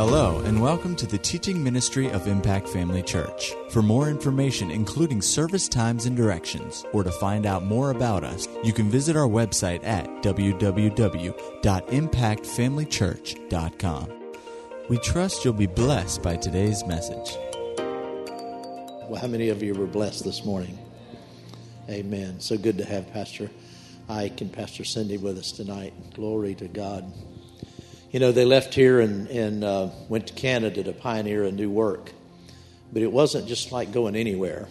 Hello, and welcome to the teaching ministry of Impact Family Church. For more information, including service times and directions, or to find out more about us, you can visit our website at www.impactfamilychurch.com. We trust you'll be blessed by today's message. Well, how many of you were blessed this morning? Amen. So good to have Pastor Ike and Pastor Cindy with us tonight. Glory to God. You know, they left here and, and uh, went to Canada to pioneer a new work. But it wasn't just like going anywhere,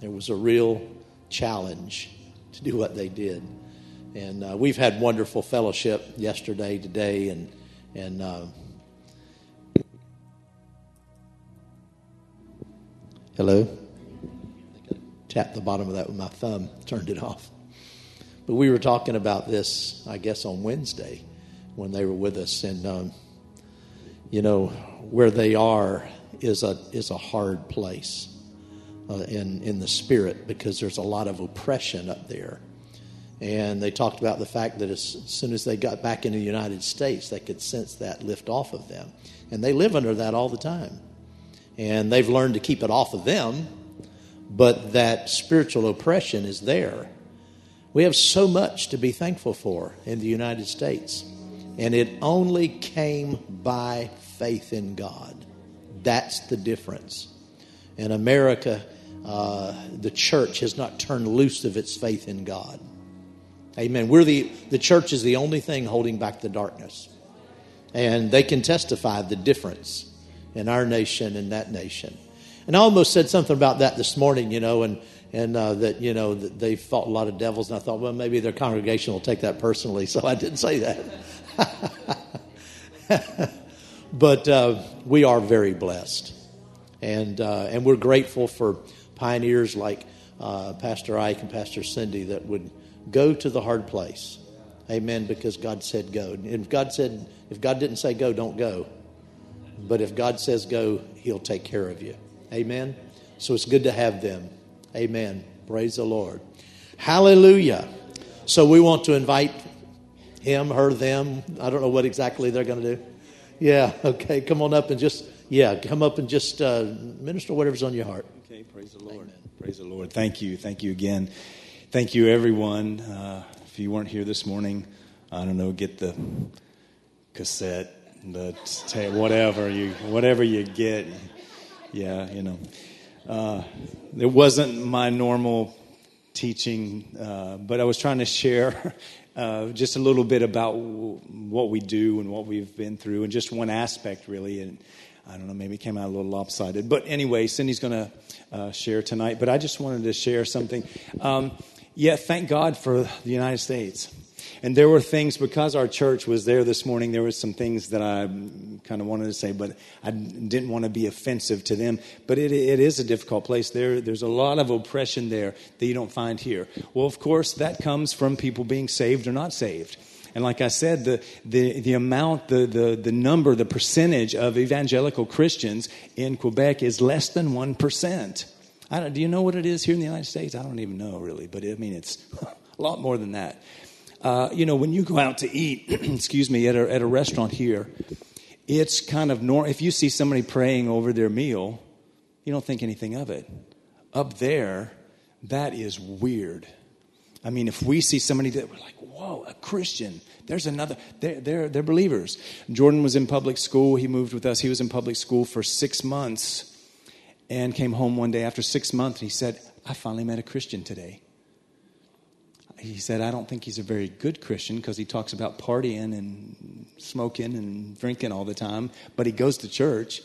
there was a real challenge to do what they did. And uh, we've had wonderful fellowship yesterday, today, and, and uh, hello? Tapped the bottom of that with my thumb, turned it off. But we were talking about this, I guess, on Wednesday when they were with us, and um, you know where they are is a is a hard place uh, in in the spirit because there's a lot of oppression up there. And they talked about the fact that as soon as they got back in the United States, they could sense that lift off of them. And they live under that all the time. And they've learned to keep it off of them, but that spiritual oppression is there. We have so much to be thankful for in the United States. And it only came by faith in God. That's the difference. In America, uh, the church has not turned loose of its faith in God. Amen. We're the, the church is the only thing holding back the darkness. And they can testify the difference in our nation and that nation. And I almost said something about that this morning, you know, and, and uh, that, you know, that they fought a lot of devils. And I thought, well, maybe their congregation will take that personally. So I didn't say that. but uh, we are very blessed. And, uh, and we're grateful for pioneers like uh, Pastor Ike and Pastor Cindy that would go to the hard place. Amen, because God said go. And if God said, if God didn't say go, don't go. But if God says go, He'll take care of you. Amen. So it's good to have them. Amen. Praise the Lord. Hallelujah. So we want to invite him, her, them. I don't know what exactly they're going to do. Yeah, okay. Come on up and just, yeah, come up and just uh, minister whatever's on your heart. Okay, praise the Lord. Amen. Praise the Lord. Thank you. Thank you again. Thank you, everyone. Uh, if you weren't here this morning, I don't know, get the cassette, the tape, whatever you, whatever you get. Yeah, you know. Uh, it wasn't my normal teaching, uh, but I was trying to share uh, just a little bit about what we do and what we've been through, and just one aspect really. And I don't know, maybe it came out a little lopsided. But anyway, Cindy's going to uh, share tonight. But I just wanted to share something. Um, yeah, thank God for the United States. And there were things, because our church was there this morning, there were some things that I kind of wanted to say, but I didn't want to be offensive to them. But it, it is a difficult place. There, there's a lot of oppression there that you don't find here. Well, of course, that comes from people being saved or not saved. And like I said, the, the, the amount, the, the, the number, the percentage of evangelical Christians in Quebec is less than 1%. I don't, do you know what it is here in the United States? I don't even know really, but I mean, it's a lot more than that. Uh, you know, when you go out to eat, excuse me, at a, at a restaurant here, it's kind of normal. If you see somebody praying over their meal, you don't think anything of it. Up there, that is weird. I mean, if we see somebody that we're like, whoa, a Christian, there's another, they're, they're, they're believers. Jordan was in public school. He moved with us. He was in public school for six months and came home one day after six months. And he said, I finally met a Christian today he said, I don't think he's a very good Christian because he talks about partying and smoking and drinking all the time, but he goes to church.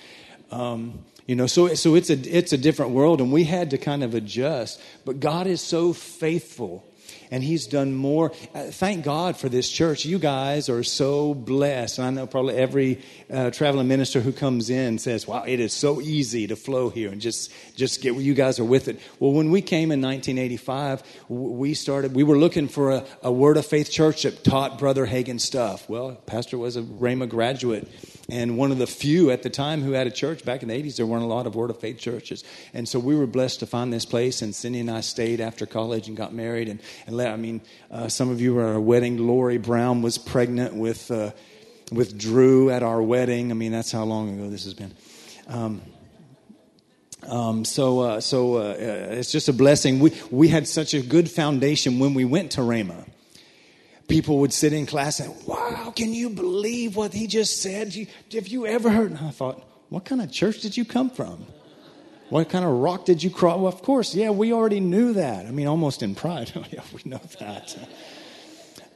um, you know, so so it's a it's a different world, and we had to kind of adjust. But God is so faithful and he's done more. Uh, thank God for this church. You guys are so blessed. And I know probably every uh, traveling minister who comes in says, wow, it is so easy to flow here and just, just get, you guys are with it. Well, when we came in 1985, we started, we were looking for a, a Word of Faith church that taught Brother Hagin stuff. Well, Pastor was a Rhema graduate and one of the few at the time who had a church back in the 80s. There weren't a lot of Word of Faith churches. And so we were blessed to find this place. And Cindy and I stayed after college and got married. And, and let, I mean, uh, some of you were at our wedding. Lori Brown was pregnant with. Uh, with Drew at our wedding. I mean, that's how long ago this has been. Um, um, so, uh, so uh, it's just a blessing. We we had such a good foundation when we went to Rhema. People would sit in class and, "Wow, can you believe what he just said? Have you ever heard?" And I thought, "What kind of church did you come from? What kind of rock did you crawl?" Well, of course, yeah, we already knew that. I mean, almost in pride, yeah, we know that.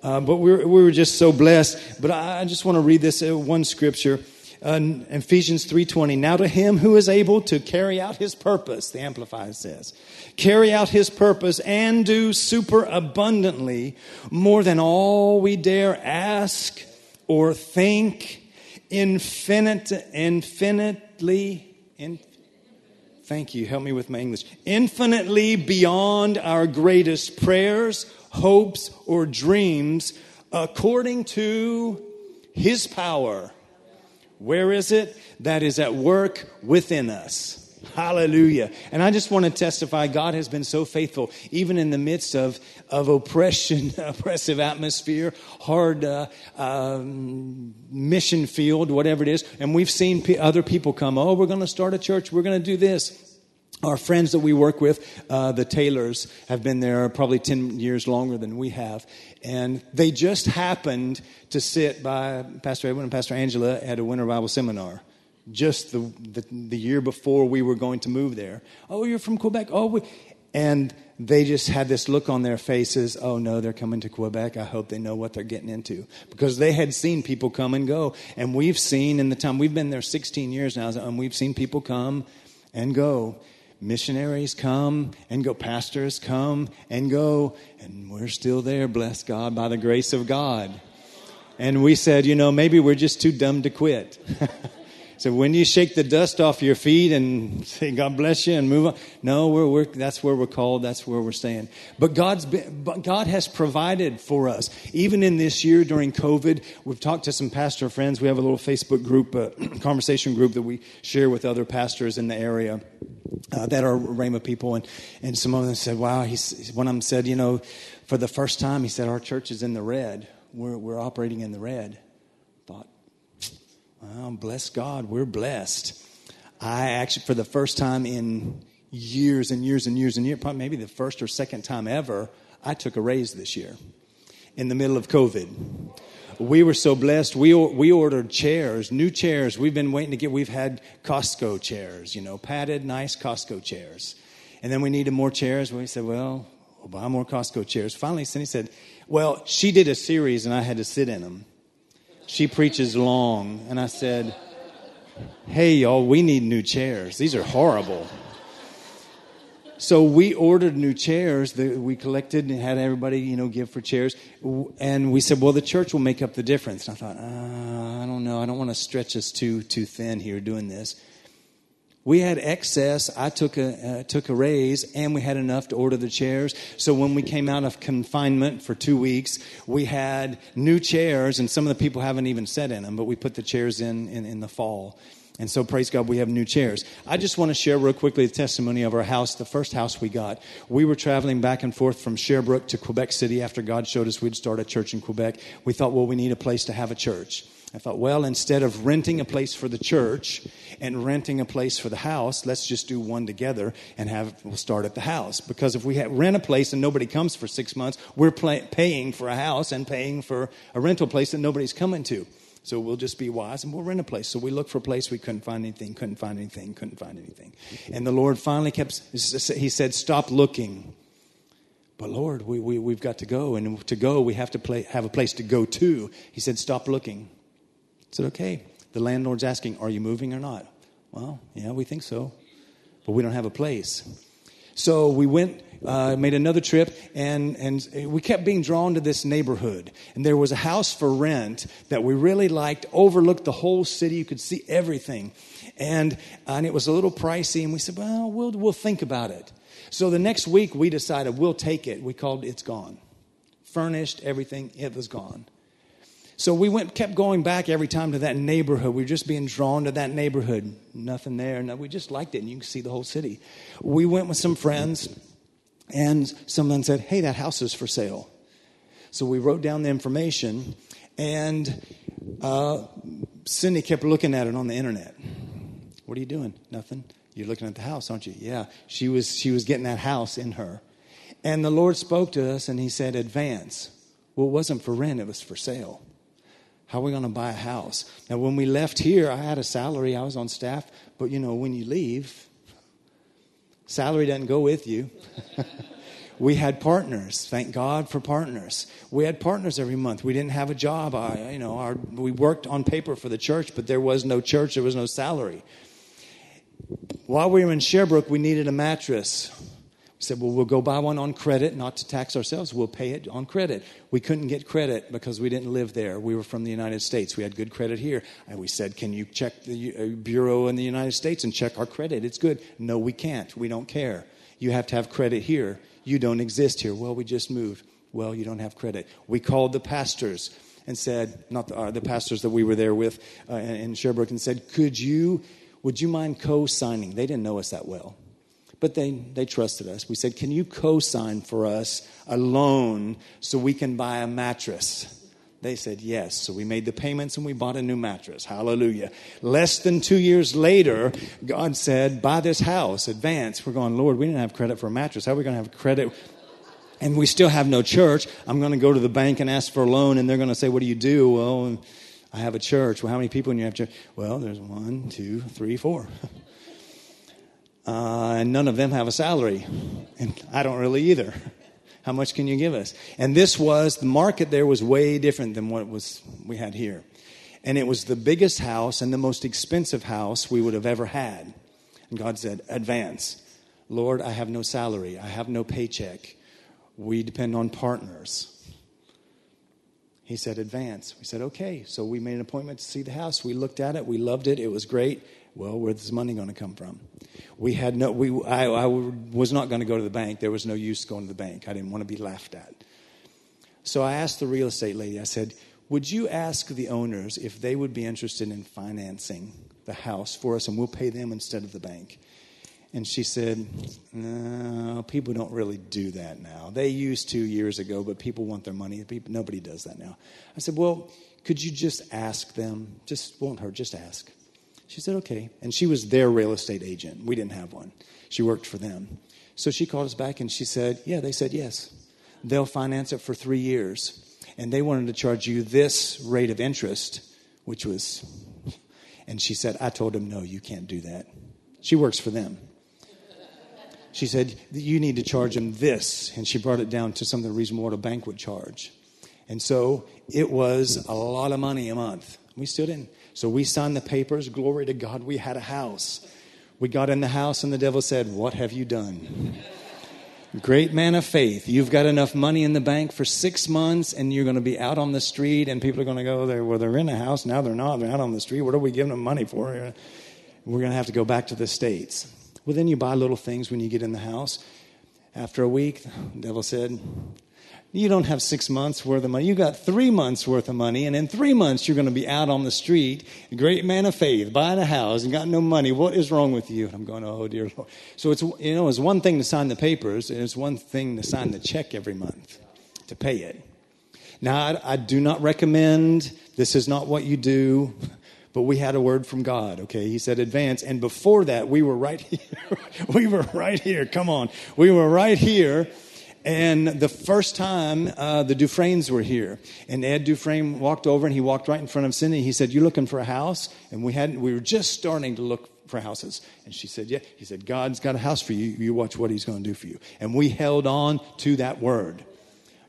Uh, but we were, we were just so blessed. But I, I just want to read this uh, one scripture uh, Ephesians 3:20 now to him who is able to carry out his purpose the amplified says carry out his purpose and do super abundantly more than all we dare ask or think infinite infinitely in, thank you. Help me with my english. Infinitely beyond our greatest prayers hopes or dreams according to his power where is it? That is at work within us. Hallelujah. And I just want to testify God has been so faithful, even in the midst of, of oppression, oppressive atmosphere, hard uh, um, mission field, whatever it is. And we've seen p- other people come, oh, we're going to start a church, we're going to do this our friends that we work with, uh, the Taylors, have been there probably 10 years longer than we have. And they just happened to sit by Pastor Edwin and Pastor Angela at a Winter Bible Seminar just the, the, the year before we were going to move there. Oh, you're from Quebec? Oh, we, and they just had this look on their faces oh no they're coming to quebec i hope they know what they're getting into because they had seen people come and go and we've seen in the time we've been there 16 years now and we've seen people come and go missionaries come and go, pastors come and go, and we're still there, bless God, by the grace of God. And we said, you know, maybe we're just too dumb to quit. So when you shake the dust off your feet and say, God bless you and move on. No, we're, we're, that's where we're called. That's where we're staying. But God's been, but God has provided for us. Even in this year during COVID, we've talked to some pastor friends. We have a little Facebook group, a conversation group that we share with other pastors in the area. Uh, that are Rhema people, and, and some of them said, "Wow." He's, one of them said, "You know, for the first time, he said our church is in the red. We're we're operating in the red." Well, bless God, we're blessed. I actually, for the first time in years and years and years and years, probably maybe the first or second time ever, I took a raise this year in the middle of COVID. We were so blessed. We, we ordered chairs, new chairs. We've been waiting to get, we've had Costco chairs, you know, padded, nice Costco chairs. And then we needed more chairs. We said, well, we'll buy more Costco chairs. Finally, Cindy said, well, she did a series and I had to sit in them she preaches long. And I said, Hey, y'all, we need new chairs. These are horrible. So we ordered new chairs that we collected and had everybody, you know, give for chairs. And we said, well, the church will make up the difference. And I thought, uh, I don't know. I don't want to stretch us too, too thin here doing this. We had excess. I took a uh, took a raise, and we had enough to order the chairs. So when we came out of confinement for two weeks, we had new chairs, and some of the people haven't even sat in them, but we put the chairs in in, in the fall. And so, praise God, we have new chairs. I just want to share real quickly the testimony of our house, the first house we got. We were traveling back and forth from Sherbrooke to Quebec City after God showed us we'd start a church in Quebec. We thought, well, we need a place to have a church. I thought, well, instead of renting a place for the church and renting a place for the house, let's just do one together and have we'll start at the house. Because if we have, rent a place and nobody comes for six months, we're paying for a house and paying for a rental place that nobody's coming to. So we'll just be wise and we'll rent a place. So we looked for a place, we couldn't find anything, couldn't find anything, couldn't find anything. And the Lord finally kept, He said, Stop looking. But Lord, we, we, we've got to go. And to go, we have to play, have a place to go to. He said, Stop looking. Said, okay. The landlord's asking, are you moving or not? Well, yeah, we think so. But we don't have a place. So we went, uh, made another trip, and, and we kept being drawn to this neighborhood. And there was a house for rent that we really liked, overlooked the whole city. You could see everything. And, and it was a little pricey, and we said, well, we'll, we'll think about it. So the next week, we decided we'll take it. We called It's Gone. Furnished, everything, it was gone. So we went, kept going back every time to that neighborhood. We were just being drawn to that neighborhood. Nothing there. No, we just liked it, and you can see the whole city. We went with some friends, and someone said, "Hey, that house is for sale." So we wrote down the information, and uh, Cindy kept looking at it on the internet. What are you doing? Nothing. You're looking at the house, aren't you? Yeah. She was, she was getting that house in her. And the Lord spoke to us and He said, Advance. Well, it wasn't for rent, it was for sale. How are we going to buy a house? Now, when we left here, I had a salary, I was on staff, but you know, when you leave, salary doesn't go with you. we had partners. Thank God for partners. We had partners every month. We didn't have a job. I, you know, our, we worked on paper for the church, but there was no church. There was no salary. While we were in Sherbrooke, we needed a mattress. Said, well, we'll go buy one on credit, not to tax ourselves. We'll pay it on credit. We couldn't get credit because we didn't live there. We were from the United States. We had good credit here. And we said, can you check the uh, bureau in the United States and check our credit? It's good. No, we can't. We don't care. You have to have credit here. You don't exist here. Well, we just moved. Well, you don't have credit. We called the pastors and said, not the, uh, the pastors that we were there with uh, in Sherbrooke, and said, could you, would you mind co signing? They didn't know us that well but they, they trusted us. We said, Can you co sign for us a loan so we can buy a mattress? They said yes. So we made the payments and we bought a new mattress. Hallelujah. Less than two years later, God said, Buy this house, advance. We're going, Lord, we didn't have credit for a mattress. How are we going to have credit? And we still have no church. I'm going to go to the bank and ask for a loan, and they're going to say, What do you do? Well, I have a church. Well, how many people in you have church? Well, there's one, two, three, four. uh, and none of them have a salary. And I don't really either. How much can you give us? And this was, the market there was way different than what was we had here. And it was the biggest house and the most expensive house we would have ever had. And God said, Advance. Lord, I have no salary. I have no paycheck. We depend on partners. He said, Advance. We said, Okay. So we made an appointment to see the house. We looked at it. We loved it. It was great. Well, where's this money going to come from? We had no, we, I, I was not going to go to the bank. There was no use going to the bank. I didn't want to be laughed at. So I asked the real estate lady, I said, Would you ask the owners if they would be interested in financing the house for us and we'll pay them instead of the bank? And she said, No, people don't really do that now. They used to years ago, but people want their money. Nobody does that now. I said, Well, could you just ask them? Just won't hurt, just ask. She said, okay. And she was their real estate agent. We didn't have one. She worked for them. So she called us back and she said, yeah, they said yes. They'll finance it for three years. And they wanted to charge you this rate of interest, which was, and she said, I told them, no, you can't do that. She works for them. She said, you need to charge them this. And she brought it down to something reasonable what a bank would charge. And so it was a lot of money a month. We still didn't. So we signed the papers. Glory to God, we had a house. We got in the house, and the devil said, What have you done? Great man of faith. You've got enough money in the bank for six months, and you're going to be out on the street, and people are going to go there. Well, they're in a house. Now they're not. They're out on the street. What are we giving them money for? We're going to have to go back to the States. Well, then you buy little things when you get in the house. After a week, the devil said, you don't have six months worth of money. You got three months worth of money, and in three months you're going to be out on the street, great man of faith, buying a house, and got no money. What is wrong with you? I'm going, oh dear Lord. So it's you know it's one thing to sign the papers, and it's one thing to sign the check every month to pay it. Now I, I do not recommend. This is not what you do. But we had a word from God, okay? He said advance. And before that, we were right here. we were right here. Come on. We were right here and the first time uh, the Dufresnes were here, and Ed Dufresne walked over and he walked right in front of Cindy. He said, "You looking for a house?" And we hadn't. we were just starting to look for houses. And she said, "Yeah." He said, "God's got a house for you. You watch what He's going to do for you." And we held on to that word.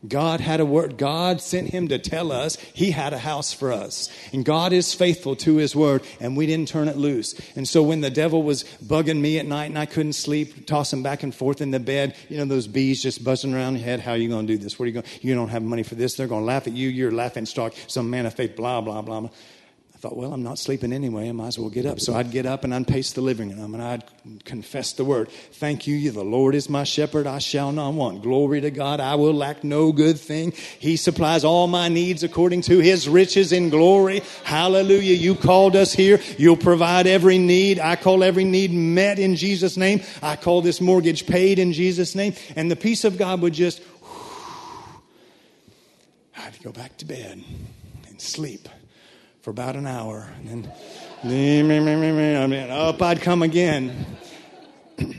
God had a word. God sent him to tell us he had a house for us. And God is faithful to his word, and we didn't turn it loose. And so when the devil was bugging me at night and I couldn't sleep, tossing back and forth in the bed, you know, those bees just buzzing around your head, how are you going to do this? What are you going You don't have money for this. They're going to laugh at you. You're laughing stock. Some man of faith, blah, blah, blah. blah thought, well, I'm not sleeping anyway. I might as well get up. So I'd get up and I'd pace the living room and I'd confess the word. Thank you. You the Lord is my shepherd. I shall not want. Glory to God. I will lack no good thing. He supplies all my needs according to his riches in glory. Hallelujah. You called us here. You'll provide every need. I call every need met in Jesus' name. I call this mortgage paid in Jesus' name. And the peace of God would just, whew, I'd go back to bed and sleep for about an hour. And then, I mean, up I'd come again.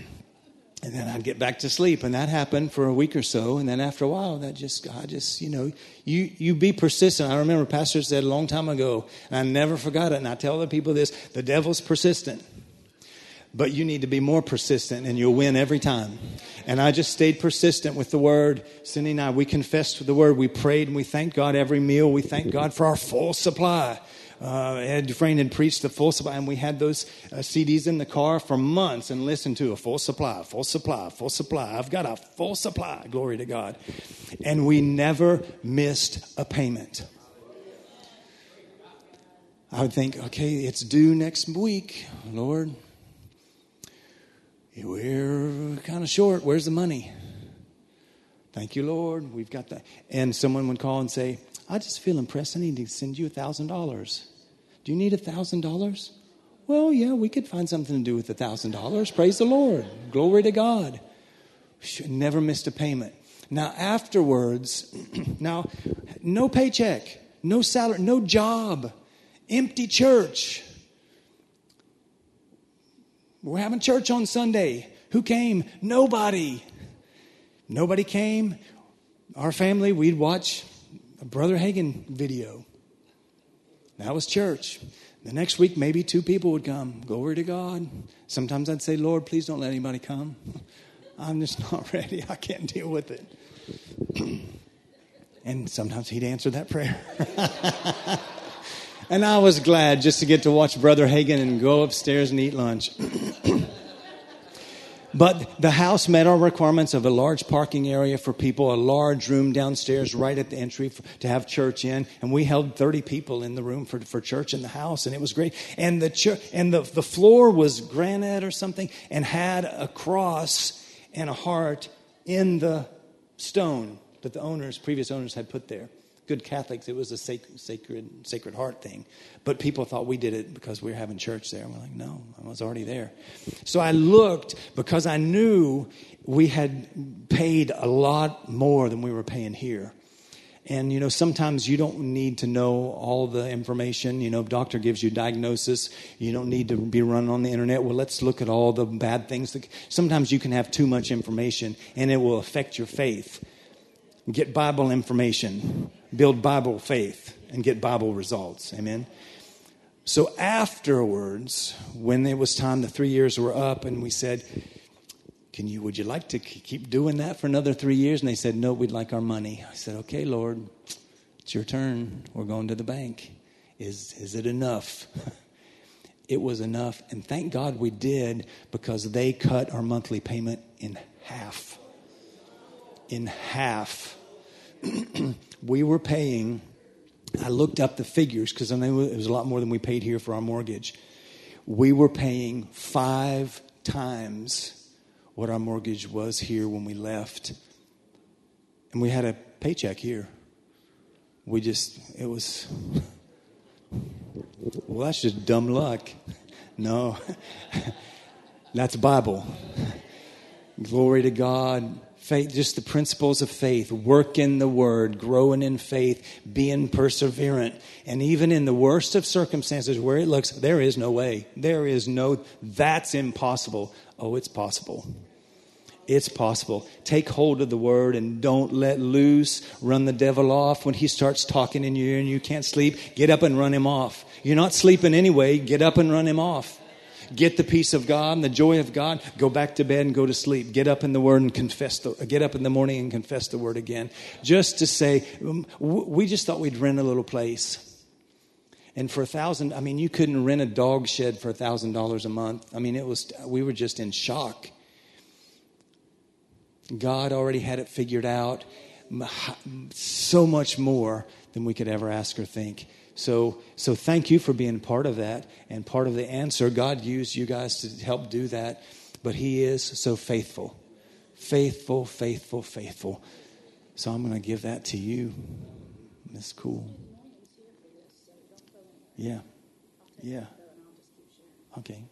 And then I'd get back to sleep, and that happened for a week or so. And then after a while, that just, I just, you know, you you be persistent. I remember Pastor said a long time ago, and I never forgot it. And I tell other people this: the devil's persistent, but you need to be more persistent, and you'll win every time. And I just stayed persistent with the word. Cindy and I, we confessed with the word, we prayed, and we thanked God every meal. We thanked God for our full supply uh, Ed Dufresne had preached the full supply, and we had those uh, CDs in the car for months and listened to a full supply, full supply, full supply. I've got a full supply, glory to God. And we never missed a payment. I would think, okay, it's due next week, Lord. We're kind of short. Where's the money? Thank you, Lord. We've got that. And someone would call and say, I just feel impressed. I need to send you a $1,000. Do you need a $1,000? Well, yeah, we could find something to do with a $1,000. Praise the Lord. Glory to God. Never missed a payment. Now, afterwards, now, no paycheck, no salary, no job, empty church. We're having church on Sunday. Who came? Nobody. Nobody came. Our family, we'd watch a Brother Hagin video. That was church. The next week, maybe two people would come. Glory to God. Sometimes I'd say, Lord, please don't let anybody come. I'm just not ready. I can't deal with it. and sometimes he'd answer that prayer. and I was glad just to get to watch Brother Hagin and go upstairs and eat lunch. But the house met our requirements of a large parking area for people, a large room downstairs right at the entry to have church in. And we held 30 people in the room for, for church in the house, and it was great. And the church, and the, the floor was granite or something and had a cross and a heart in the stone that the owners, previous owners, had put there good Catholics, it was a sacred, sacred, sacred heart thing. But people thought we did it because we were having church there. And we're like, no, I was already there. So I looked because I knew we had paid a lot more than we were paying here. And you know, sometimes you don't need to know all the information. You know, doctor gives you diagnosis. You don't need to be running on the internet. Well, let's look at all the bad things. Sometimes you can have too much information, and it will affect your faith. Get Bible information build Bible faith and get Bible results. Amen. So afterwards, when it was time, the three years were up, and we said, "Can you? Would you like to keep doing that for another three years?" And they said, "No, we'd like our money." I said, "Okay, Lord, it's your turn. We're going to the bank. Is is it enough?" it was enough, and thank God we did because they cut our monthly payment in half. In half. we were paying, I looked up the figures because I knew it was a lot more than we paid here for our mortgage. We were paying five times what our mortgage was here when we left. And we had a paycheck here. We just, it was, well, that's just dumb luck. No, that's Bible. Glory to God faith, just the principles of faith, work in the word, growing in faith, being perseverant. And even in the worst of circumstances where it looks, there is no way. There is no, that's impossible. Oh, it's possible. It's possible. Take hold of the word and don't let loose. Run the devil off when he starts talking in you and you can't sleep. Get up and run him off. You're not sleeping anyway. Get up and run him off get the peace of God and the joy of God, go back to bed and go to sleep. Get up in the Word and confess the, get up in the morning and confess the Word again. Just to say, um, we just thought we'd rent a little place. And for a thousand, I mean, you couldn't rent a dog shed for a thousand dollars a month. I mean, it was, we were just in shock. God already had it figured out so much more than we could ever ask or think. So, so thank you for being part of that and part of the answer. God used you guys to help do that, but He is so faithful. Faithful, faithful, faithful. So I'm going to give that to you. That's cool. Yeah. Yeah. Okay.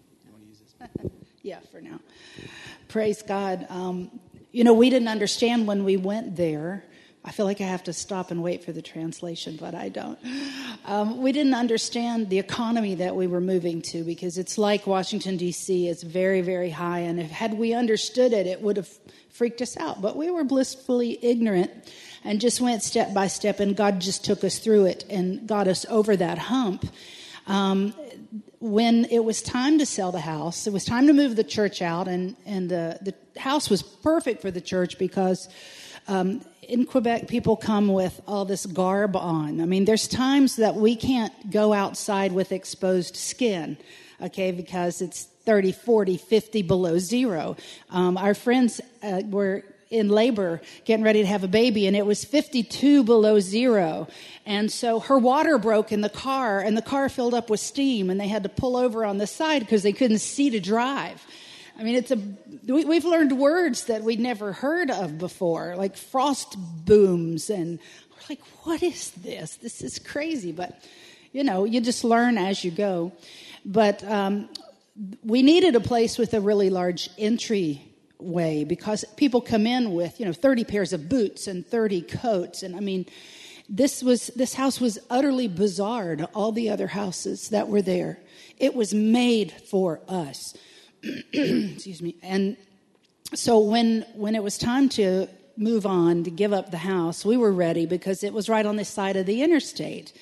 yeah, for now. Praise God. Um, you know, we didn't understand when we went there I feel like I have to stop and wait for the translation, but I don't. Um, we didn't understand the economy that we were moving to because it's like Washington, D.C., it's very, very high. And if, had we understood it, it would have freaked us out. But we were blissfully ignorant and just went step by step, and God just took us through it and got us over that hump. Um, when it was time to sell the house, it was time to move the church out, and, and uh, the house was perfect for the church because um, in Quebec, people come with all this garb on. I mean, there's times that we can't go outside with exposed skin, okay, because it's 30, 40, 50 below zero. Um, our friends uh, were in labor getting ready to have a baby and it was 52 below zero and so her water broke in the car and the car filled up with steam and they had to pull over on the side because they couldn't see to drive I mean, it's a we, have learned words that we'd never heard of before, like frost booms, and we're like, what is this? This is crazy. But you know, you just learn as you go. But um, we needed a place with a really large entry way because people come in with you know 30 pairs of boots and 30 coats and i mean this was this house was utterly bizarre to all the other houses that were there it was made for us excuse me. And so when when it was time to move on to give up the house, we were ready because it was right on the side of the interstate.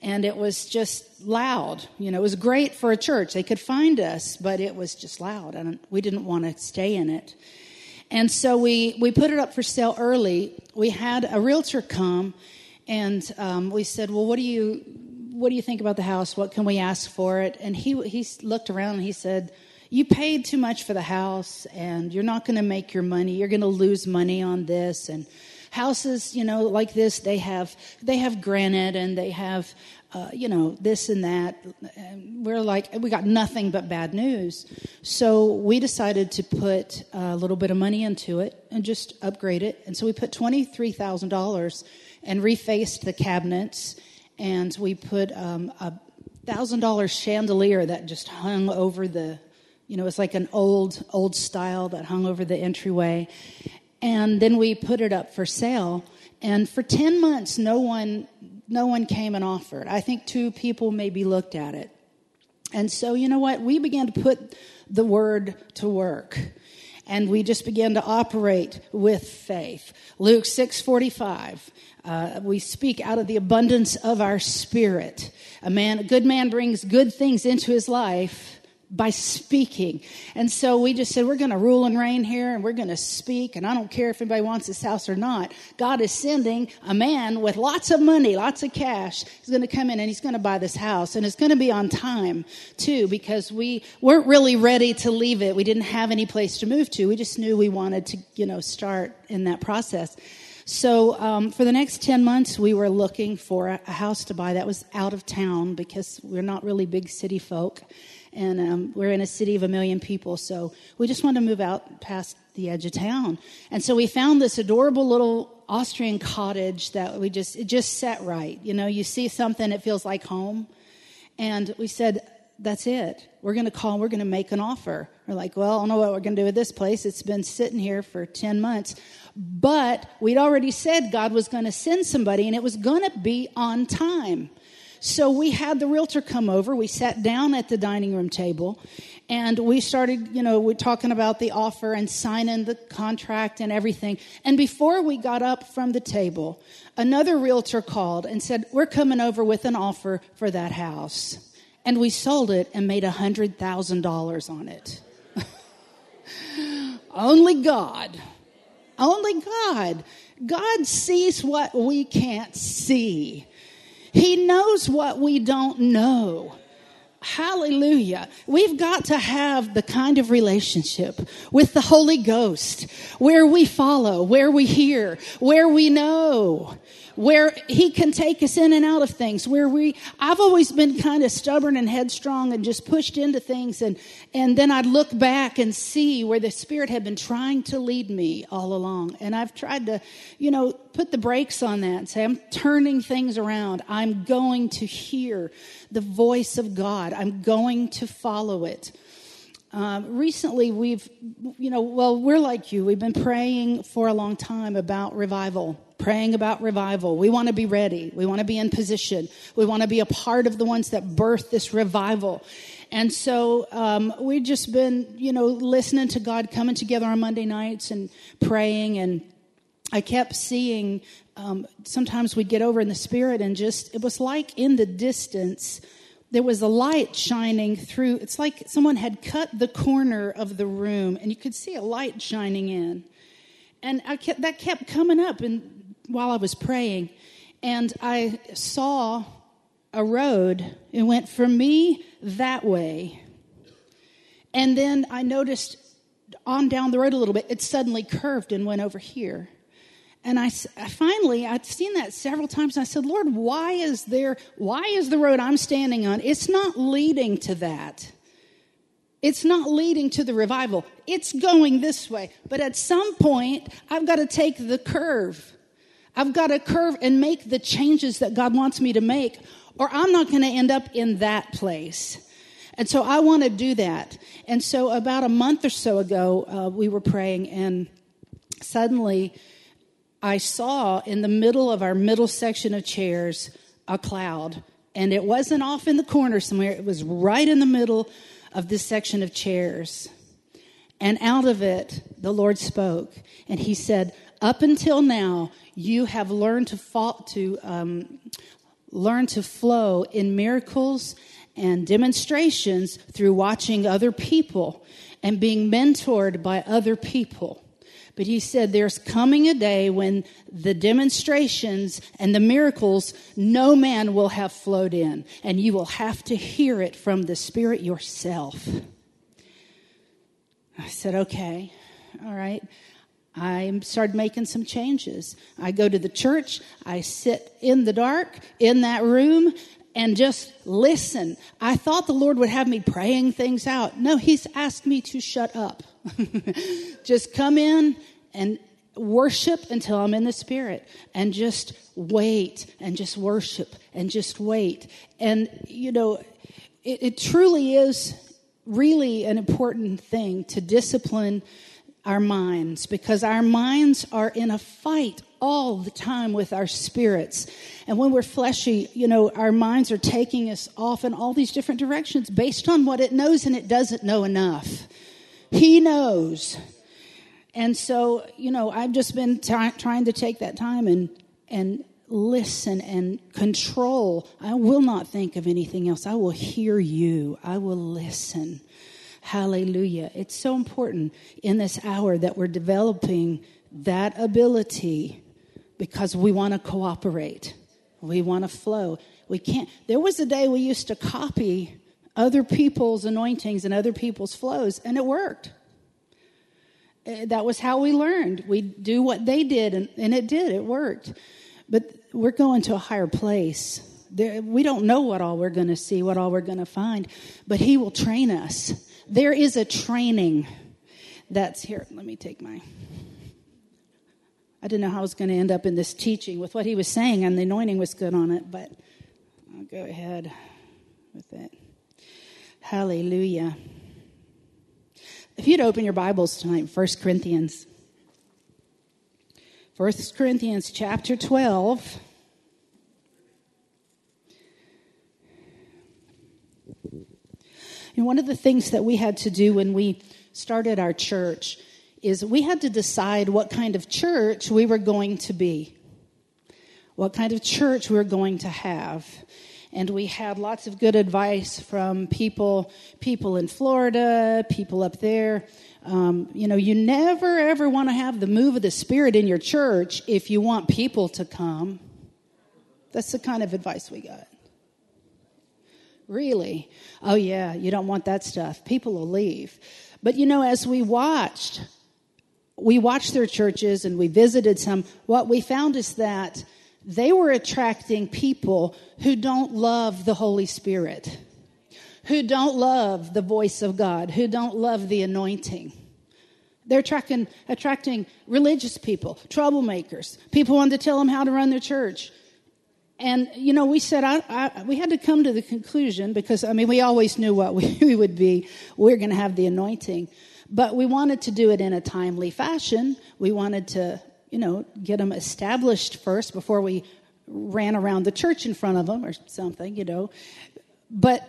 And it was just loud. You know, it was great for a church. They could find us, but it was just loud and we didn't want to stay in it. And so we, we put it up for sale early. We had a realtor come and um, we said, Well, what do you what do you think about the house? What can we ask for it? And he he looked around and he said, you paid too much for the house and you're not going to make your money. You're going to lose money on this. And houses, you know, like this, they have, they have granite and they have, uh, you know, this and that. And we're like, we got nothing but bad news. So we decided to put a little bit of money into it and just upgrade it. And so we put $23,000 and refaced the cabinets and we put um, a thousand dollar chandelier that just hung over the you know, it's like an old, old style that hung over the entryway. And then we put it up for sale. And for 10 months, no one, no one came and offered. I think two people maybe looked at it. And so, you know what? We began to put the word to work. And we just began to operate with faith. Luke 6:45. Uh, we speak out of the abundance of our spirit. A man, a good man brings good things into his life by speaking. And so we just said, we're going to rule and reign here and we're going to speak. And I don't care if anybody wants this house or not. God is sending a man with lots of money, lots of cash. He's going to come in and he's going to buy this house. And it's going to be on time too, because we weren't really ready to leave it. We didn't have any place to move to. We just knew we wanted to, you know, start in that process. So um, for the next 10 months, we were looking for a, a house to buy that was out of town because we're not really big city folk and um, we're in a city of a million people, so we just wanted to move out past the edge of town. And so we found this adorable little Austrian cottage that we just it just set right. You know, you see something, it feels like home, and we said. That's it. We're going to call, we're going to make an offer. We're like, well, I don't know what we're going to do with this place. It's been sitting here for 10 months. But we'd already said God was going to send somebody and it was going to be on time. So we had the realtor come over. We sat down at the dining room table and we started, you know, we're talking about the offer and signing the contract and everything. And before we got up from the table, another realtor called and said, We're coming over with an offer for that house. And we sold it and made $100,000 on it. Only God. Only God. God sees what we can't see. He knows what we don't know. Hallelujah. We've got to have the kind of relationship with the Holy Ghost where we follow, where we hear, where we know where he can take us in and out of things where we i've always been kind of stubborn and headstrong and just pushed into things and and then i'd look back and see where the spirit had been trying to lead me all along. And i've tried to you know put the brakes on that and say i'm turning things around. I'm going to hear the voice of god. I'm going to follow it um, recently we've, you know, well, we're like you. We've been praying for a long time about revival, praying about revival. We want to be ready. We want to be in position. We want to be a part of the ones that birth this revival. And so um, we've just been, you know, listening to God, coming together on Monday nights and praying. And I kept seeing, um, sometimes we'd get over in the spirit and just, it was like in the distance, there was a light shining through. It's like someone had cut the corner of the room and you could see a light shining in. And I kept, that kept coming up and while I was praying. And I saw a road. It went from me that way. And then I noticed on down the road a little bit, it suddenly curved and went over here. And I, I, finally, I'd seen that several times. And I said, Lord, why is there, why is the road I'm standing on? It's not leading to that. It's not leading to the revival. It's going this way. But at some point, I've got to take the curve. I've got to curve and make the changes that God wants me to make, or I'm not going to end up in that place. And so I want to do that. And so about a month or so ago, uh, we were praying, and suddenly, I saw in the middle of our middle section of chairs a cloud. And it wasn't off in the corner somewhere, it was right in the middle of this section of chairs. And out of it, the Lord spoke. And He said, Up until now, you have learned to, fall, to um, learn to flow in miracles and demonstrations through watching other people and being mentored by other people. But he said, There's coming a day when the demonstrations and the miracles no man will have flowed in, and you will have to hear it from the Spirit yourself. I said, Okay, all right. I started making some changes. I go to the church, I sit in the dark in that room, and just listen. I thought the Lord would have me praying things out. No, He's asked me to shut up. just come in and worship until I'm in the Spirit and just wait and just worship and just wait. And, you know, it, it truly is really an important thing to discipline our minds because our minds are in a fight all the time with our spirits. And when we're fleshy, you know, our minds are taking us off in all these different directions based on what it knows and it doesn't know enough. He knows. And so, you know, I've just been t- trying to take that time and, and listen and control. I will not think of anything else. I will hear you. I will listen. Hallelujah. It's so important in this hour that we're developing that ability because we want to cooperate. We want to flow. We can't. There was a day we used to copy other people's anointings and other people's flows, and it worked. Eh, that was how we learned. We do what they did, and, and it did. It worked. But we're going to a higher place. There, we don't know what all we're going to see, what all we're going to find, but He will train us. There is a training that's here. Let me take my. I didn't know how I was going to end up in this teaching with what he was saying, and the anointing was good on it, but I'll go ahead with it. Hallelujah. If you'd open your Bibles tonight, 1 Corinthians. 1 Corinthians chapter 12. And one of the things that we had to do when we started our church is we had to decide what kind of church we were going to be, what kind of church we were going to have and we had lots of good advice from people people in Florida, people up there. Um, you know, you never ever want to have the move of the Spirit in your church if you want people to come. That's the kind of advice we got. Really? Oh, yeah, you don't want that stuff. People will leave. But you know, as we watched, we watched their churches and we visited some, what we found is that they were attracting people who don't love the Holy Spirit, who don't love the voice of God, who don't love the anointing. They're attracting, attracting religious people, troublemakers, people wanting to tell them how to run their church. And, you know, we said, I, I, we had to come to the conclusion because, I mean, we always knew what we, we would be. We we're going to have the anointing. But we wanted to do it in a timely fashion. We wanted to, you know, get them established first before we ran around the church in front of them or something, you know. But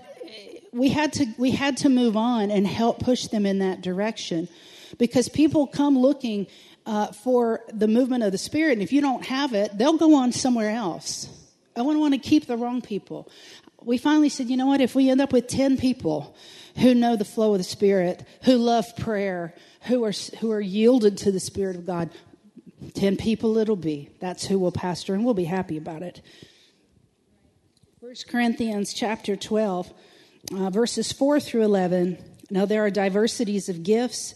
we had to we had to move on and help push them in that direction because people come looking uh, for the movement of the spirit and if you don't have it they'll go on somewhere else i wouldn't want to keep the wrong people we finally said you know what if we end up with 10 people who know the flow of the spirit who love prayer who are who are yielded to the spirit of god. 10 people it'll be. That's who will pastor and we'll be happy about it. 1 corinthians chapter 12 uh, verses 4 through 11. Now, there are diversities of gifts,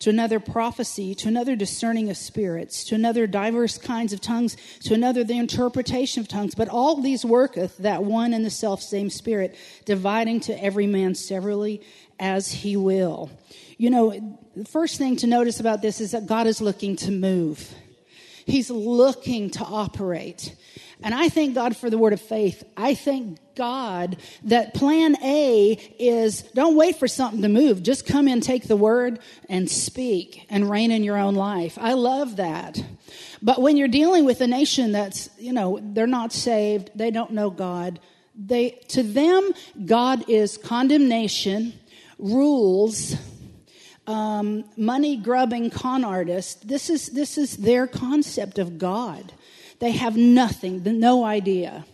to another prophecy, to another discerning of spirits, to another diverse kinds of tongues, to another the interpretation of tongues. But all these worketh that one and the self same Spirit, dividing to every man severally as he will. You know, the first thing to notice about this is that God is looking to move. He's looking to operate. And I thank God for the word of faith. I thank God that plan A is don't wait for something to move. Just come in, take the word, and speak and reign in your own life. I love that. But when you're dealing with a nation that's, you know, they're not saved, they don't know God, they to them, God is condemnation, rules, um, money grubbing con artists. This is this is their concept of God. They have nothing, no idea.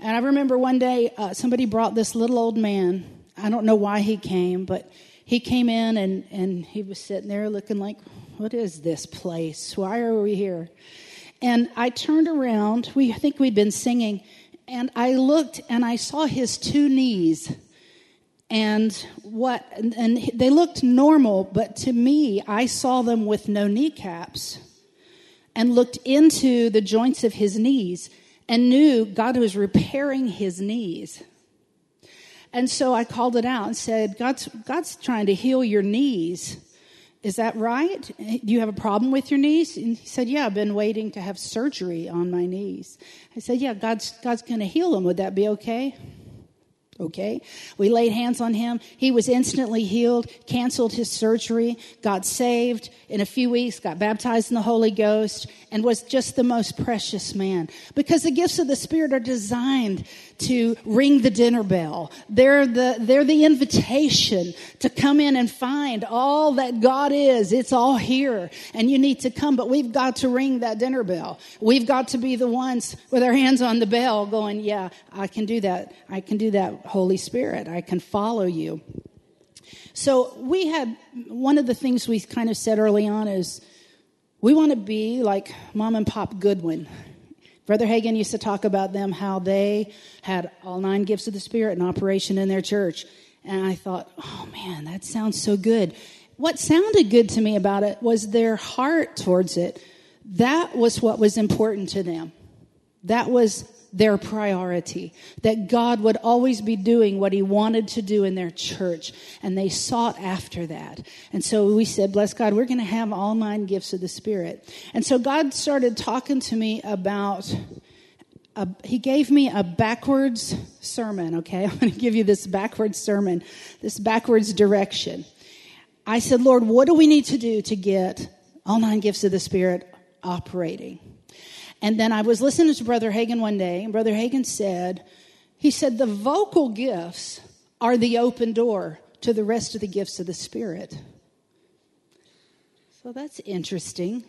And I remember one day uh, somebody brought this little old man. I don't know why he came, but he came in and, and he was sitting there looking like, what is this place? Why are we here? And I turned around. We I think we'd been singing, and I looked and I saw his two knees. And what and, and they looked normal, but to me, I saw them with no kneecaps and looked into the joints of his knees and knew God was repairing his knees. And so I called it out and said, God's, God's trying to heal your knees. Is that right? Do you have a problem with your knees? And he said, Yeah, I've been waiting to have surgery on my knees. I said, Yeah, God's, God's going to heal them. Would that be okay? Okay. We laid hands on him. He was instantly healed, canceled his surgery, got saved in a few weeks, got baptized in the Holy Ghost, and was just the most precious man. Because the gifts of the Spirit are designed to ring the dinner bell. They're the, they're the invitation to come in and find all that God is. It's all here. And you need to come, but we've got to ring that dinner bell. We've got to be the ones with our hands on the bell going, yeah, I can do that. I can do that, Holy Spirit. I can follow you. So we had, one of the things we kind of said early on is, we want to be like mom and pop Goodwin. Brother Hagin used to talk about them, how they had all nine gifts of the Spirit in operation in their church. And I thought, oh man, that sounds so good. What sounded good to me about it was their heart towards it. That was what was important to them. That was their priority, that God would always be doing what He wanted to do in their church, and they sought after that. And so we said, Bless God, we're going to have all nine gifts of the Spirit. And so God started talking to me about. A, he gave me a backwards sermon, okay? I'm going to give you this backwards sermon, this backwards direction. I said, Lord, what do we need to do to get all nine gifts of the Spirit operating? And then I was listening to Brother Hagin one day, and Brother Hagin said, he said, the vocal gifts are the open door to the rest of the gifts of the Spirit. So that's interesting.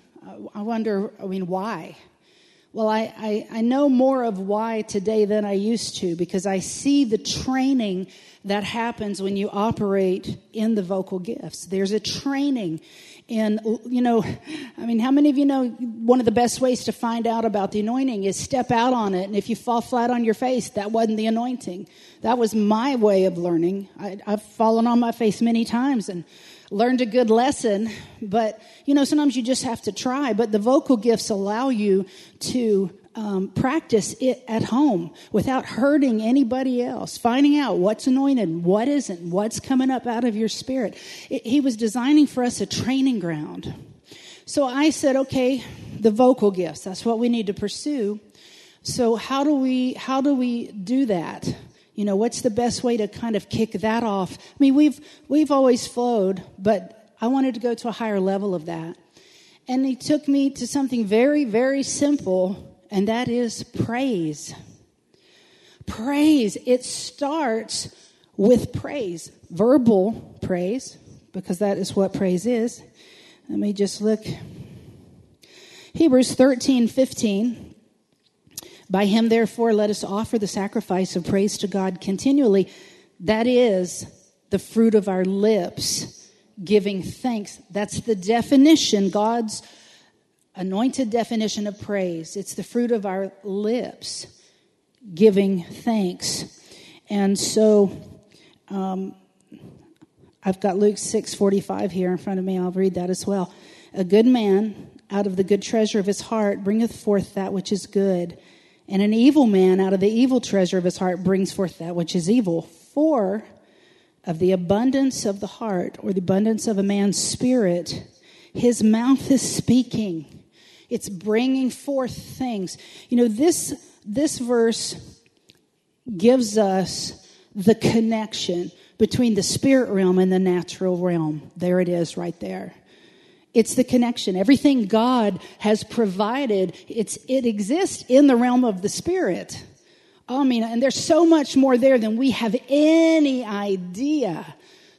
I wonder, I mean, why? Well, I, I, I, know more of why today than I used to because I see the training that happens when you operate in the vocal gifts. There's a training And, you know, I mean, how many of you know one of the best ways to find out about the anointing is step out on it. And if you fall flat on your face, that wasn't the anointing. That was my way of learning. I, I've fallen on my face many times and learned a good lesson. But, you know, sometimes you just have to try. But the vocal gifts allow you to um, practice it at home without hurting anybody else, finding out what's anointed, what isn't, what's coming up out of your spirit. It, he was designing for us a training ground. So I said, okay, the vocal gifts, that's what we need to pursue. So how do we how do we do that? You know, what's the best way to kind of kick that off? I mean, we've we've always flowed, but I wanted to go to a higher level of that. And he took me to something very, very simple and that is praise. Praise. It starts with praise, verbal praise, because that is what praise is. Let me just look. Hebrews 13, 15. By him, therefore, let us offer the sacrifice of praise to God continually. That is the fruit of our lips, giving thanks. That's the definition. God's anointed definition of praise. It's the fruit of our lips giving thanks. And so um, i've got luke 6.45 here in front of me. I'll read that as well. A good man out of the good treasure of his heart bringeth forth that which is good. And an evil man out of the evil treasure of his heart brings forth that which is evil. For of the abundance of the heart or the abundance of a man's spirit his mouth is speaking it's bringing forth things. You know, this, this verse gives us the connection between the spirit realm and the natural realm. There it is right there. It's the connection. Everything God has provided, it's, it exists in the realm of the spirit. I mean, and there's so much more there than we have any idea.